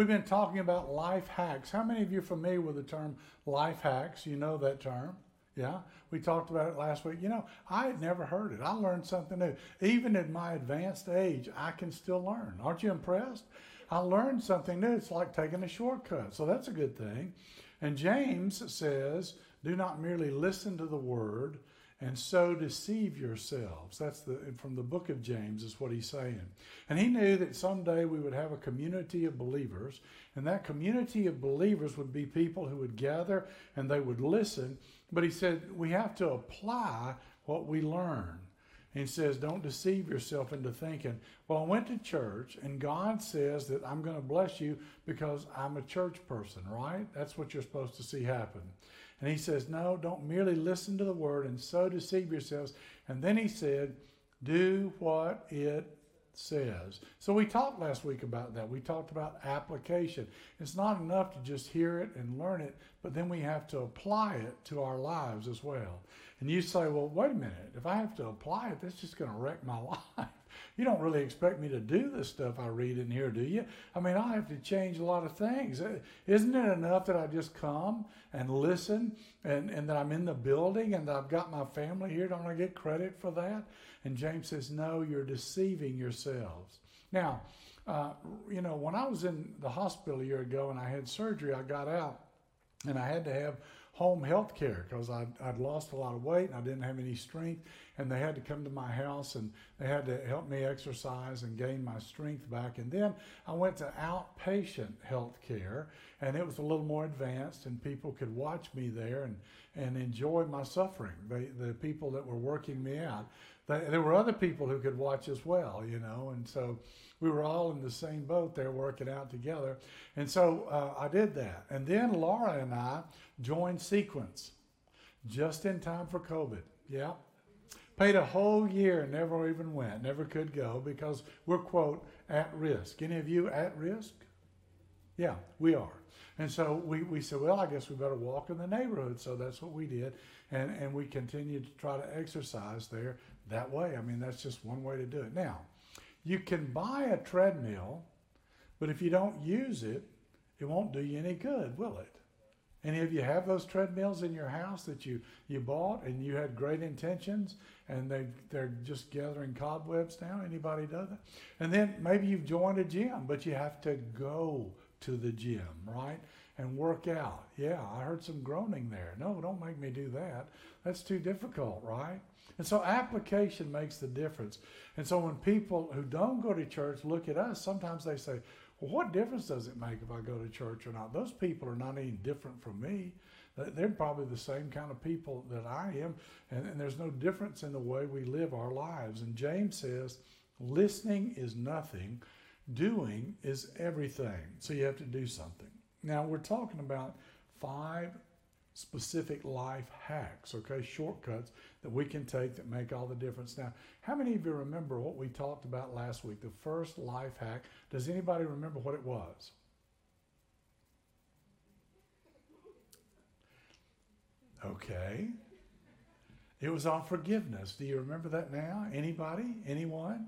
We've been talking about life hacks. How many of you are familiar with the term life hacks? You know that term. Yeah, we talked about it last week. You know, I had never heard it. I learned something new. Even at my advanced age, I can still learn. Aren't you impressed? I learned something new. It's like taking a shortcut. So that's a good thing. And James says, do not merely listen to the word and so deceive yourselves. That's the from the book of James is what he's saying. And he knew that someday we would have a community of believers, and that community of believers would be people who would gather and they would listen, but he said we have to apply what we learn. And he says, Don't deceive yourself into thinking, Well, I went to church and God says that I'm going to bless you because I'm a church person, right? That's what you're supposed to see happen. And he says, No, don't merely listen to the word and so deceive yourselves. And then he said, Do what it says. So we talked last week about that. We talked about application. It's not enough to just hear it and learn it, but then we have to apply it to our lives as well. And you say, well, wait a minute. If I have to apply it, that's just going to wreck my life. You don't really expect me to do the stuff I read in here, do you? I mean, I have to change a lot of things. Uh, isn't it enough that I just come and listen and, and that I'm in the building and I've got my family here? Don't I get credit for that? And James says, no, you're deceiving yourselves. Now, uh, you know, when I was in the hospital a year ago and I had surgery, I got out and I had to have home health care because I'd, I'd lost a lot of weight and I didn't have any strength. And they had to come to my house and they had to help me exercise and gain my strength back. And then I went to outpatient health care and it was a little more advanced and people could watch me there and, and enjoy my suffering. They, the people that were working me out. There were other people who could watch as well, you know, and so we were all in the same boat there working out together. And so uh, I did that. And then Laura and I joined Sequence just in time for COVID. Yeah. Paid a whole year, never even went, never could go because we're, quote, at risk. Any of you at risk? Yeah, we are. And so we, we said, well, I guess we better walk in the neighborhood. So that's what we did. And, and we continued to try to exercise there that way. I mean, that's just one way to do it. Now, you can buy a treadmill, but if you don't use it, it won't do you any good, will it? Any of you have those treadmills in your house that you, you bought and you had great intentions and they, they're just gathering cobwebs now? Anybody does that? And then maybe you've joined a gym, but you have to go to the gym, right? And work out. Yeah, I heard some groaning there. No, don't make me do that. That's too difficult, right? And so application makes the difference. And so when people who don't go to church look at us, sometimes they say, well, what difference does it make if I go to church or not? Those people are not any different from me. They're probably the same kind of people that I am, and, and there's no difference in the way we live our lives. And James says, listening is nothing, doing is everything. So you have to do something. Now, we're talking about five specific life hacks, okay, shortcuts that we can take that make all the difference. Now, how many of you remember what we talked about last week? The first life hack. Does anybody remember what it was? Okay. It was on forgiveness. Do you remember that now? Anybody? Anyone?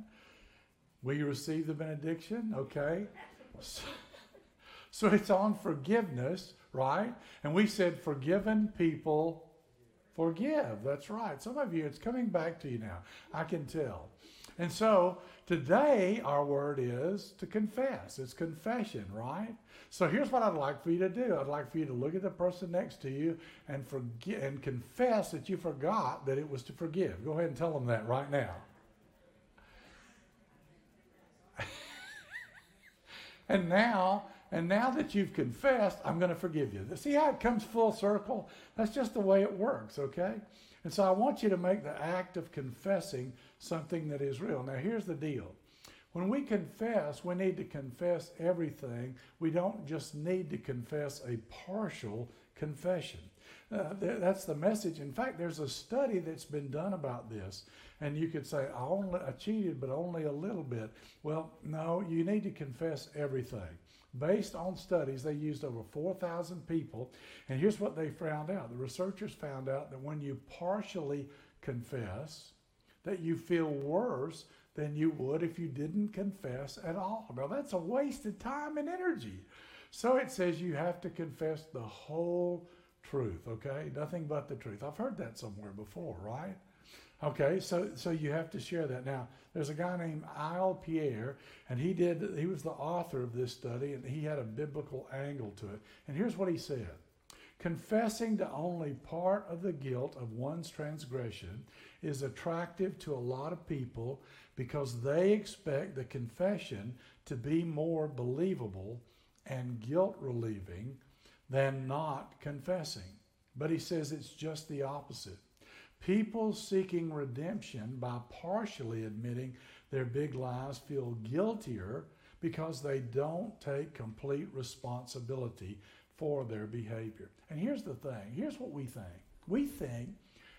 Will you receive the benediction? Okay. So, so it's on forgiveness right? And we said, forgiven people forgive. That's right. Some of you, it's coming back to you now. I can tell. And so today, our word is to confess. It's confession, right? So here's what I'd like for you to do. I'd like for you to look at the person next to you and forget and confess that you forgot that it was to forgive. Go ahead and tell them that right now. and now and now that you've confessed, I'm going to forgive you. See how it comes full circle? That's just the way it works, okay? And so I want you to make the act of confessing something that is real. Now, here's the deal. When we confess, we need to confess everything. We don't just need to confess a partial confession. Uh, that's the message. In fact, there's a study that's been done about this, and you could say, "I only I cheated, but only a little bit." Well, no, you need to confess everything. Based on studies, they used over 4,000 people. And here's what they found out the researchers found out that when you partially confess, that you feel worse than you would if you didn't confess at all. Now, that's a wasted time and energy. So it says you have to confess the whole truth, okay? Nothing but the truth. I've heard that somewhere before, right? Okay, so so you have to share that. Now, there's a guy named Eyal Peer, and he did he was the author of this study, and he had a biblical angle to it. And here's what he said. Confessing to only part of the guilt of one's transgression is attractive to a lot of people because they expect the confession to be more believable and guilt relieving than not confessing. But he says it's just the opposite. People seeking redemption by partially admitting their big lies feel guiltier because they don't take complete responsibility for their behavior. And here's the thing here's what we think. We think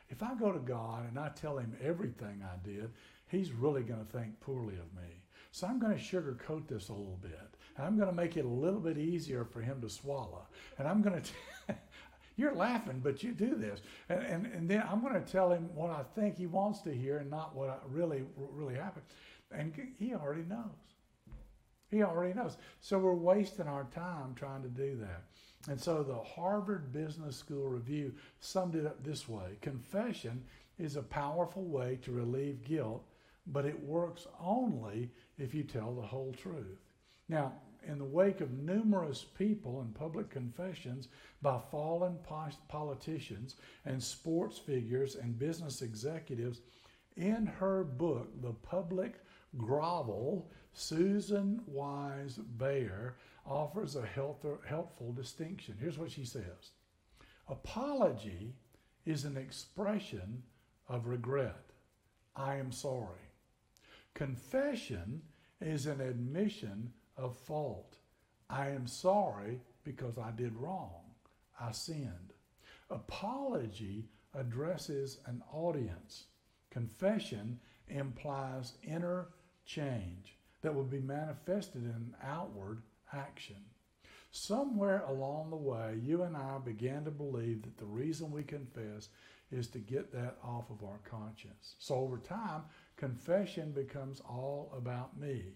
if I go to God and I tell him everything I did, he's really going to think poorly of me. So I'm going to sugarcoat this a little bit. I'm going to make it a little bit easier for him to swallow. And I'm going to. You're laughing, but you do this. And, and, and then I'm going to tell him what I think he wants to hear and not what really, really happened. And he already knows. He already knows. So we're wasting our time trying to do that. And so the Harvard Business School Review summed it up this way Confession is a powerful way to relieve guilt, but it works only if you tell the whole truth. Now, in the wake of numerous people and public confessions by fallen politicians and sports figures and business executives, in her book, The Public Grovel, Susan Wise Bauer offers a helpful distinction. Here's what she says Apology is an expression of regret. I am sorry. Confession is an admission of fault. I am sorry because I did wrong. I sinned. Apology addresses an audience. Confession implies inner change that will be manifested in outward action. Somewhere along the way, you and I began to believe that the reason we confess is to get that off of our conscience. So over time, confession becomes all about me.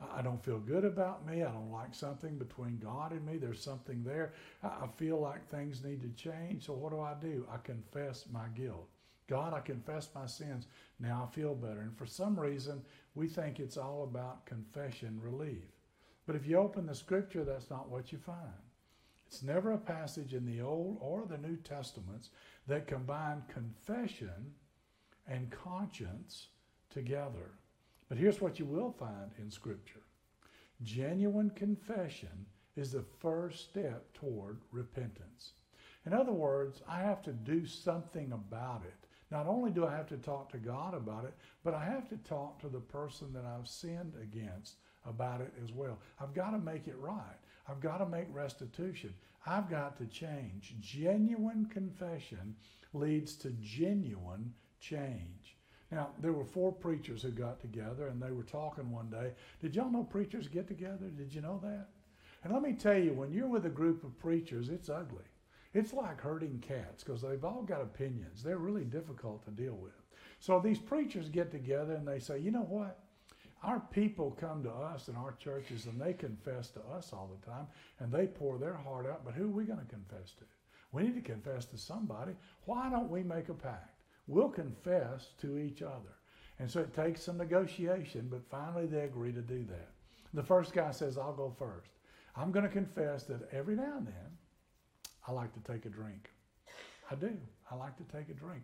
I don't feel good about me. I don't like something between God and me. There's something there. I feel like things need to change. So what do I do? I confess my guilt. God, I confess my sins. Now I feel better. And for some reason, we think it's all about confession relief. But if you open the scripture, that's not what you find. It's never a passage in the Old or the New Testaments that combine confession and conscience together. But here's what you will find in Scripture genuine confession is the first step toward repentance. In other words, I have to do something about it. Not only do I have to talk to God about it, but I have to talk to the person that I've sinned against about it as well. I've got to make it right. I've got to make restitution. I've got to change. Genuine confession leads to genuine change. Now, there were four preachers who got together and they were talking one day. Did y'all know preachers get together? Did you know that? And let me tell you, when you're with a group of preachers, it's ugly. It's like herding cats because they've all got opinions. They're really difficult to deal with. So these preachers get together and they say, you know what? Our people come to us in our churches and they confess to us all the time and they pour their heart out, but who are we going to confess to? We need to confess to somebody. Why don't we make a pact? Will confess to each other. And so it takes some negotiation, but finally they agree to do that. The first guy says, I'll go first. I'm going to confess that every now and then I like to take a drink. I do. I like to take a drink.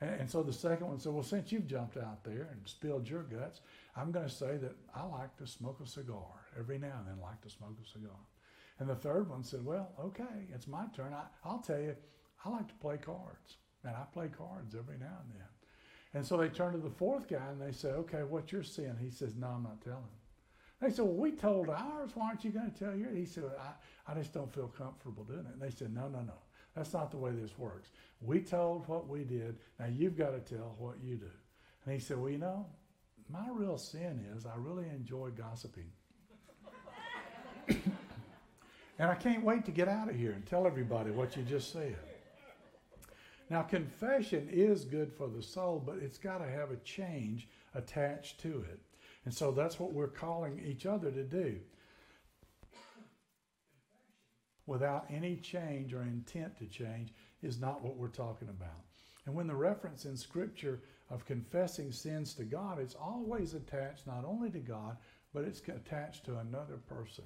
And, and so the second one said, Well, since you've jumped out there and spilled your guts, I'm going to say that I like to smoke a cigar. Every now and then, I like to smoke a cigar. And the third one said, Well, okay, it's my turn. I, I'll tell you, I like to play cards. And I play cards every now and then. And so they turn to the fourth guy and they say, okay, what's your sin? He says, no, I'm not telling. They said, well, we told ours. Why aren't you going to tell yours? He said, I, I just don't feel comfortable doing it. And they said, no, no, no. That's not the way this works. We told what we did. Now you've got to tell what you do. And he said, well, you know, my real sin is I really enjoy gossiping. and I can't wait to get out of here and tell everybody what you just said. Now, confession is good for the soul, but it's got to have a change attached to it. And so that's what we're calling each other to do. without any change or intent to change is not what we're talking about. And when the reference in Scripture of confessing sins to God, it's always attached not only to God, but it's attached to another person.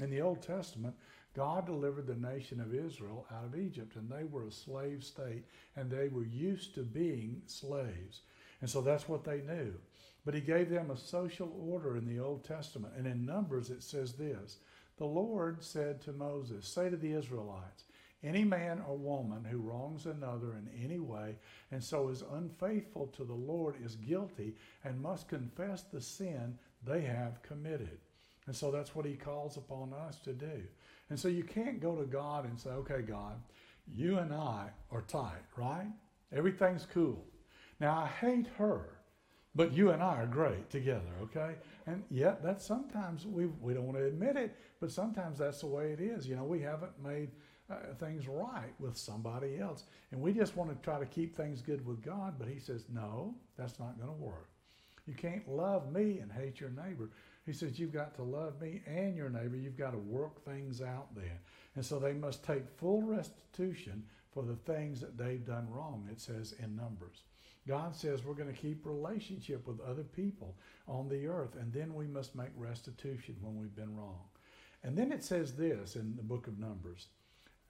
In the Old Testament, God delivered the nation of Israel out of Egypt, and they were a slave state, and they were used to being slaves. And so that's what they knew. But He gave them a social order in the Old Testament. And in Numbers, it says this The Lord said to Moses, Say to the Israelites, any man or woman who wrongs another in any way and so is unfaithful to the Lord is guilty and must confess the sin they have committed. And so that's what he calls upon us to do. And so you can't go to God and say, okay, God, you and I are tight, right? Everything's cool. Now, I hate her, but you and I are great together, okay? And yet, that sometimes we, we don't want to admit it, but sometimes that's the way it is. You know, we haven't made uh, things right with somebody else. And we just want to try to keep things good with God, but He says, no, that's not going to work. You can't love me and hate your neighbor. He says, You've got to love me and your neighbor. You've got to work things out then. And so they must take full restitution for the things that they've done wrong, it says in Numbers. God says we're going to keep relationship with other people on the earth, and then we must make restitution when we've been wrong. And then it says this in the book of Numbers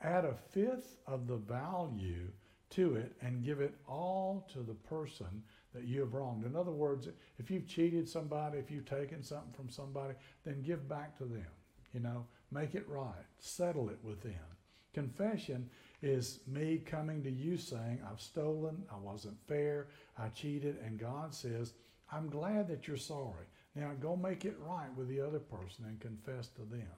add a fifth of the value to it and give it all to the person that you have wronged. In other words, if you've cheated somebody, if you've taken something from somebody, then give back to them. You know, make it right, settle it with them. Confession is me coming to you saying, I've stolen, I wasn't fair, I cheated, and God says, I'm glad that you're sorry. Now go make it right with the other person and confess to them.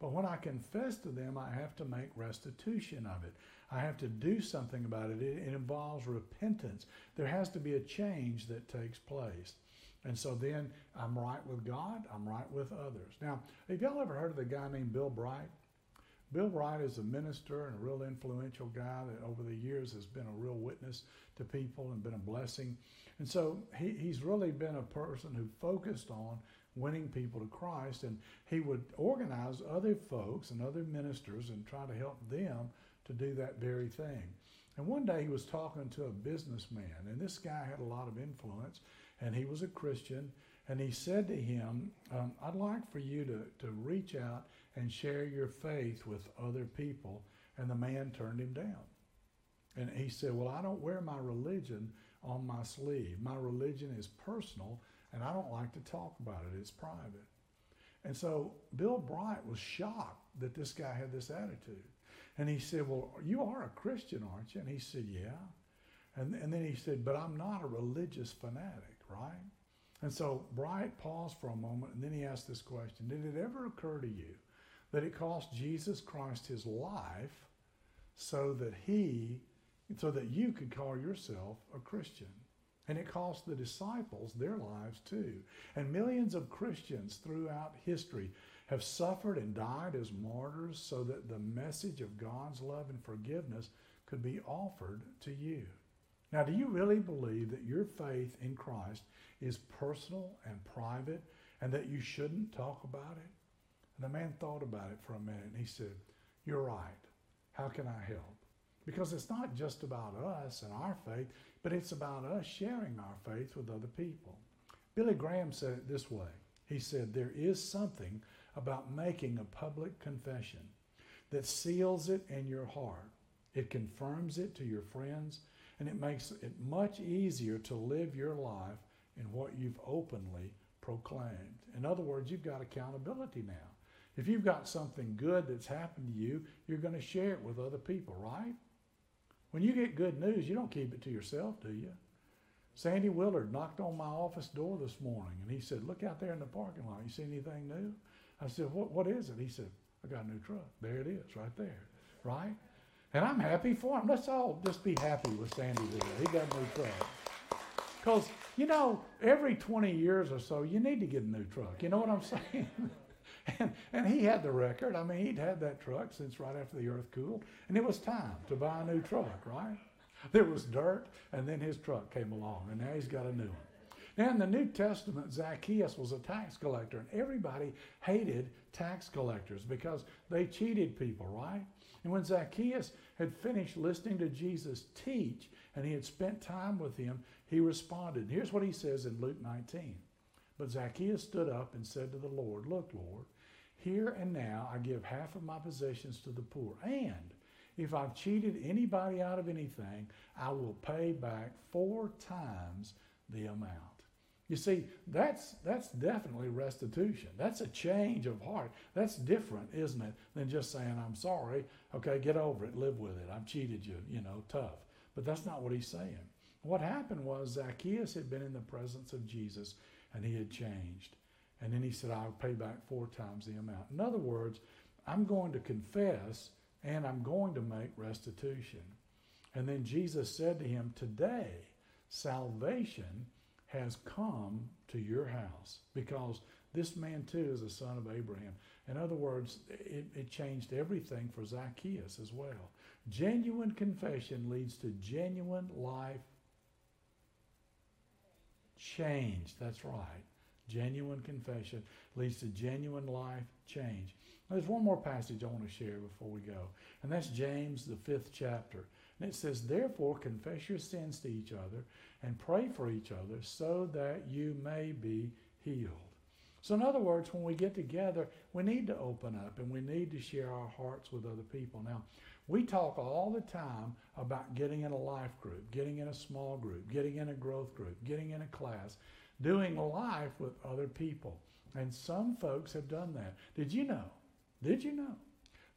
But when I confess to them, I have to make restitution of it. I have to do something about it. It, it involves repentance. There has to be a change that takes place. And so then I'm right with God, I'm right with others. Now, have y'all ever heard of the guy named Bill Bright? Bill Bright is a minister and a real influential guy that over the years has been a real witness to people and been a blessing. And so he, he's really been a person who focused on winning people to Christ. And he would organize other folks and other ministers and try to help them to do that very thing. And one day he was talking to a businessman, and this guy had a lot of influence, and he was a Christian. And he said to him, um, I'd like for you to, to reach out and share your faith with other people. And the man turned him down. And he said, Well, I don't wear my religion on my sleeve. My religion is personal, and I don't like to talk about it. It's private. And so Bill Bright was shocked that this guy had this attitude. And he said, Well, you are a Christian, aren't you? And he said, Yeah. And, and then he said, But I'm not a religious fanatic, right? And so Bright paused for a moment and then he asked this question Did it ever occur to you that it cost Jesus Christ his life so that he, so that you could call yourself a Christian? And it cost the disciples their lives too. And millions of Christians throughout history have suffered and died as martyrs so that the message of God's love and forgiveness could be offered to you. Now, do you really believe that your faith in Christ is personal and private and that you shouldn't talk about it? And the man thought about it for a minute and he said, You're right. How can I help? Because it's not just about us and our faith, but it's about us sharing our faith with other people. Billy Graham said it this way He said, There is something about making a public confession that seals it in your heart, it confirms it to your friends, and it makes it much easier to live your life in what you've openly proclaimed. In other words, you've got accountability now. If you've got something good that's happened to you, you're going to share it with other people, right? When you get good news, you don't keep it to yourself, do you? Sandy Willard knocked on my office door this morning and he said, Look out there in the parking lot. You see anything new? I said, What, what is it? He said, I got a new truck. There it is, right there. Right? And I'm happy for him. Let's all just be happy with Sandy today. He got a new truck. Because, you know, every 20 years or so, you need to get a new truck. You know what I'm saying? And, and he had the record. I mean, he'd had that truck since right after the earth cooled. And it was time to buy a new truck, right? There was dirt, and then his truck came along, and now he's got a new one. Now, in the New Testament, Zacchaeus was a tax collector, and everybody hated tax collectors because they cheated people, right? And when Zacchaeus had finished listening to Jesus teach and he had spent time with him, he responded. Here's what he says in Luke 19. But Zacchaeus stood up and said to the Lord, Look, Lord, here and now I give half of my possessions to the poor. And if I've cheated anybody out of anything, I will pay back four times the amount. You see, that's that's definitely restitution. That's a change of heart. That's different, isn't it, than just saying, I'm sorry, okay, get over it, live with it. I've cheated you, you know, tough. But that's not what he's saying. What happened was Zacchaeus had been in the presence of Jesus and he had changed. And then he said, I'll pay back four times the amount. In other words, I'm going to confess and I'm going to make restitution. And then Jesus said to him, Today, salvation has come to your house because this man too is a son of Abraham. In other words, it, it changed everything for Zacchaeus as well. Genuine confession leads to genuine life change. That's right. Genuine confession leads to genuine life change. There's one more passage I want to share before we go, and that's James, the fifth chapter. And it says, Therefore, confess your sins to each other and pray for each other so that you may be healed. So, in other words, when we get together, we need to open up and we need to share our hearts with other people. Now, we talk all the time about getting in a life group, getting in a small group, getting in a growth group, getting in a class, doing life with other people. And some folks have done that. Did you know? Did you know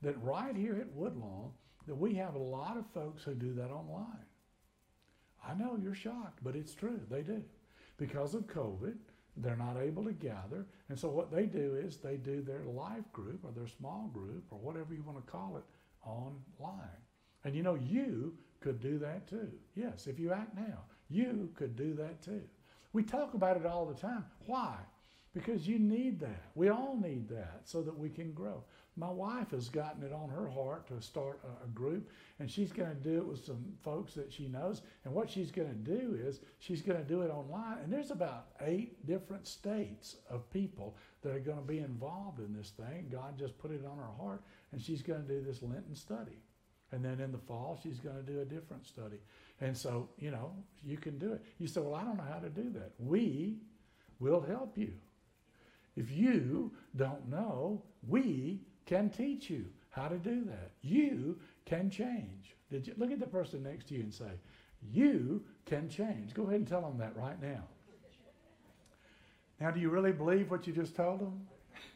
that right here at Woodlawn that we have a lot of folks who do that online? I know you're shocked, but it's true. They do. Because of COVID, they're not able to gather. And so what they do is they do their life group or their small group or whatever you want to call it online. And you know, you could do that too. Yes, if you act now, you could do that too. We talk about it all the time. Why? Because you need that. We all need that so that we can grow. My wife has gotten it on her heart to start a, a group, and she's going to do it with some folks that she knows. And what she's going to do is she's going to do it online. And there's about eight different states of people that are going to be involved in this thing. God just put it on her heart, and she's going to do this Lenten study. And then in the fall, she's going to do a different study. And so, you know, you can do it. You say, well, I don't know how to do that. We will help you. If you don't know, we can teach you how to do that. You can change. Did you look at the person next to you and say, "You can change." Go ahead and tell them that right now. Now, do you really believe what you just told them?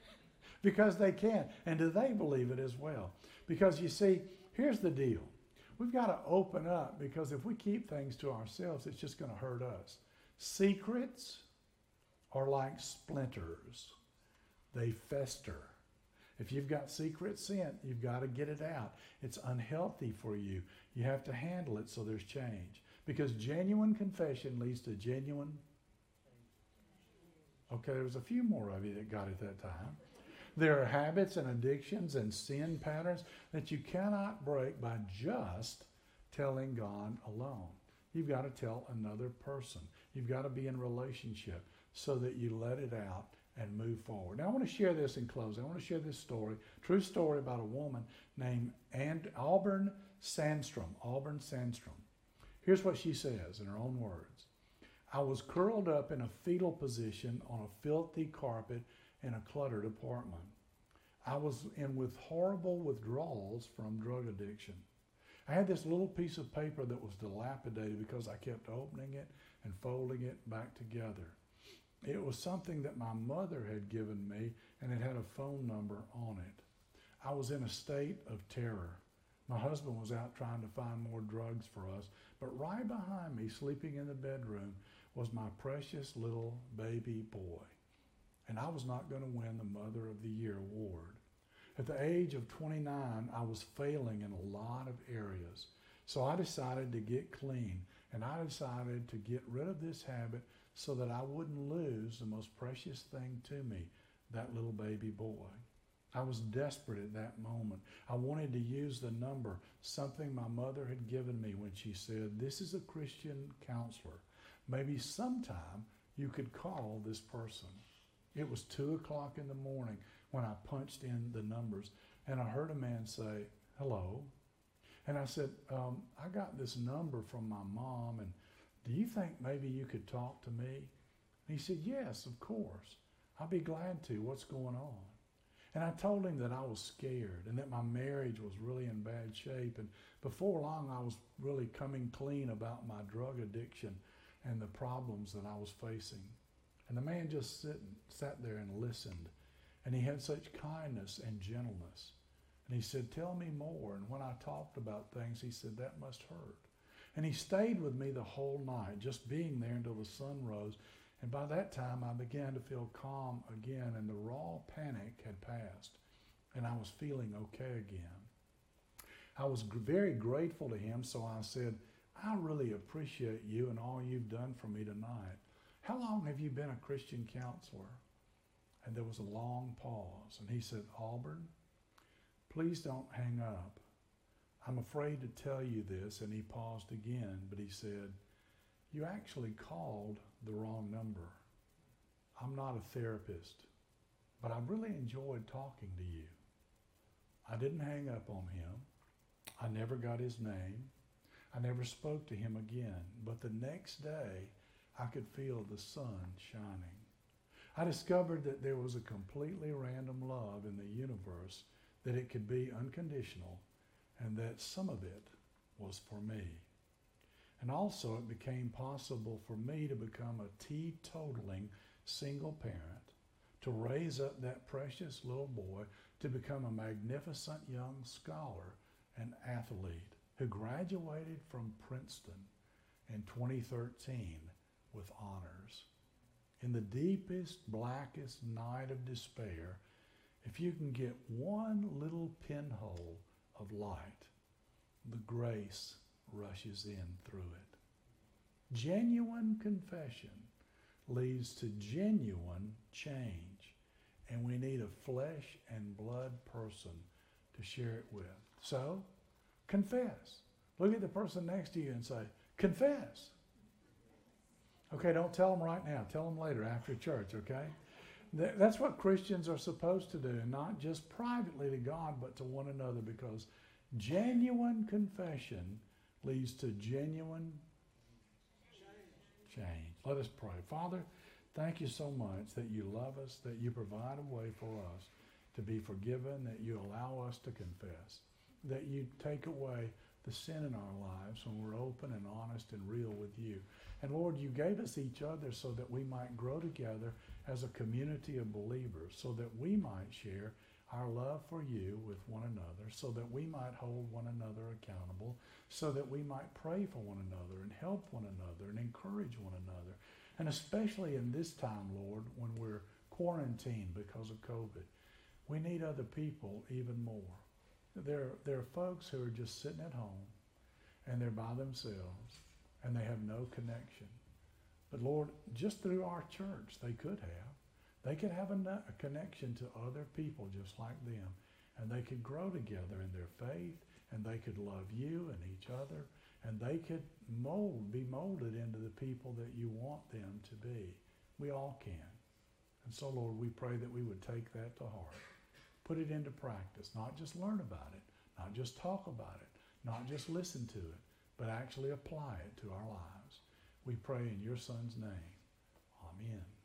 because they can. And do they believe it as well? Because you see, here's the deal. We've got to open up because if we keep things to ourselves, it's just going to hurt us. Secrets are like splinters, they fester. If you've got secret sin, you've got to get it out. It's unhealthy for you. You have to handle it so there's change. Because genuine confession leads to genuine. Okay, there was a few more of you that got it that time. There are habits and addictions and sin patterns that you cannot break by just telling God alone. You've got to tell another person. You've got to be in relationship so that you let it out and move forward. Now, I want to share this in closing. I want to share this story, true story about a woman named and- Auburn Sandstrom. Auburn Sandstrom. Here's what she says in her own words I was curled up in a fetal position on a filthy carpet in a cluttered apartment. I was in with horrible withdrawals from drug addiction. I had this little piece of paper that was dilapidated because I kept opening it and folding it back together. It was something that my mother had given me, and it had a phone number on it. I was in a state of terror. My husband was out trying to find more drugs for us, but right behind me, sleeping in the bedroom, was my precious little baby boy. And I was not going to win the Mother of the Year award. At the age of 29, I was failing in a lot of areas. So I decided to get clean, and I decided to get rid of this habit so that I wouldn't lose the most precious thing to me, that little baby boy. I was desperate at that moment. I wanted to use the number, something my mother had given me when she said, This is a Christian counselor. Maybe sometime you could call this person. It was two o'clock in the morning when I punched in the numbers, and I heard a man say, Hello. And I said, um, I got this number from my mom, and do you think maybe you could talk to me? And he said, Yes, of course. I'll be glad to. What's going on? And I told him that I was scared and that my marriage was really in bad shape. And before long, I was really coming clean about my drug addiction and the problems that I was facing. And the man just sit, sat there and listened. And he had such kindness and gentleness. And he said, Tell me more. And when I talked about things, he said, That must hurt. And he stayed with me the whole night, just being there until the sun rose. And by that time, I began to feel calm again, and the raw panic had passed, and I was feeling okay again. I was very grateful to him, so I said, I really appreciate you and all you've done for me tonight. How long have you been a Christian counselor? And there was a long pause, and he said, Auburn, please don't hang up. I'm afraid to tell you this. And he paused again, but he said, You actually called the wrong number. I'm not a therapist, but I really enjoyed talking to you. I didn't hang up on him. I never got his name. I never spoke to him again. But the next day, I could feel the sun shining. I discovered that there was a completely random love in the universe, that it could be unconditional, and that some of it was for me. And also, it became possible for me to become a teetotaling single parent, to raise up that precious little boy to become a magnificent young scholar and athlete who graduated from Princeton in 2013 with honors. In the deepest, blackest night of despair, if you can get one little pinhole of light, the grace rushes in through it. Genuine confession leads to genuine change, and we need a flesh and blood person to share it with. So, confess. Look at the person next to you and say, Confess. Okay, don't tell them right now. Tell them later after church, okay? That's what Christians are supposed to do, not just privately to God, but to one another, because genuine confession leads to genuine change. Let us pray. Father, thank you so much that you love us, that you provide a way for us to be forgiven, that you allow us to confess, that you take away the sin in our lives when we're open and honest and real with you. And Lord, you gave us each other so that we might grow together as a community of believers, so that we might share our love for you with one another, so that we might hold one another accountable, so that we might pray for one another and help one another and encourage one another. And especially in this time, Lord, when we're quarantined because of COVID, we need other people even more. There, there are folks who are just sitting at home and they're by themselves and they have no connection. But Lord, just through our church, they could have. They could have a, a connection to other people just like them. And they could grow together in their faith and they could love you and each other and they could mold, be molded into the people that you want them to be. We all can. And so, Lord, we pray that we would take that to heart, put it into practice, not just learn about it, not just talk about it, not just listen to it, but actually apply it to our lives. We pray in your Son's name. Amen.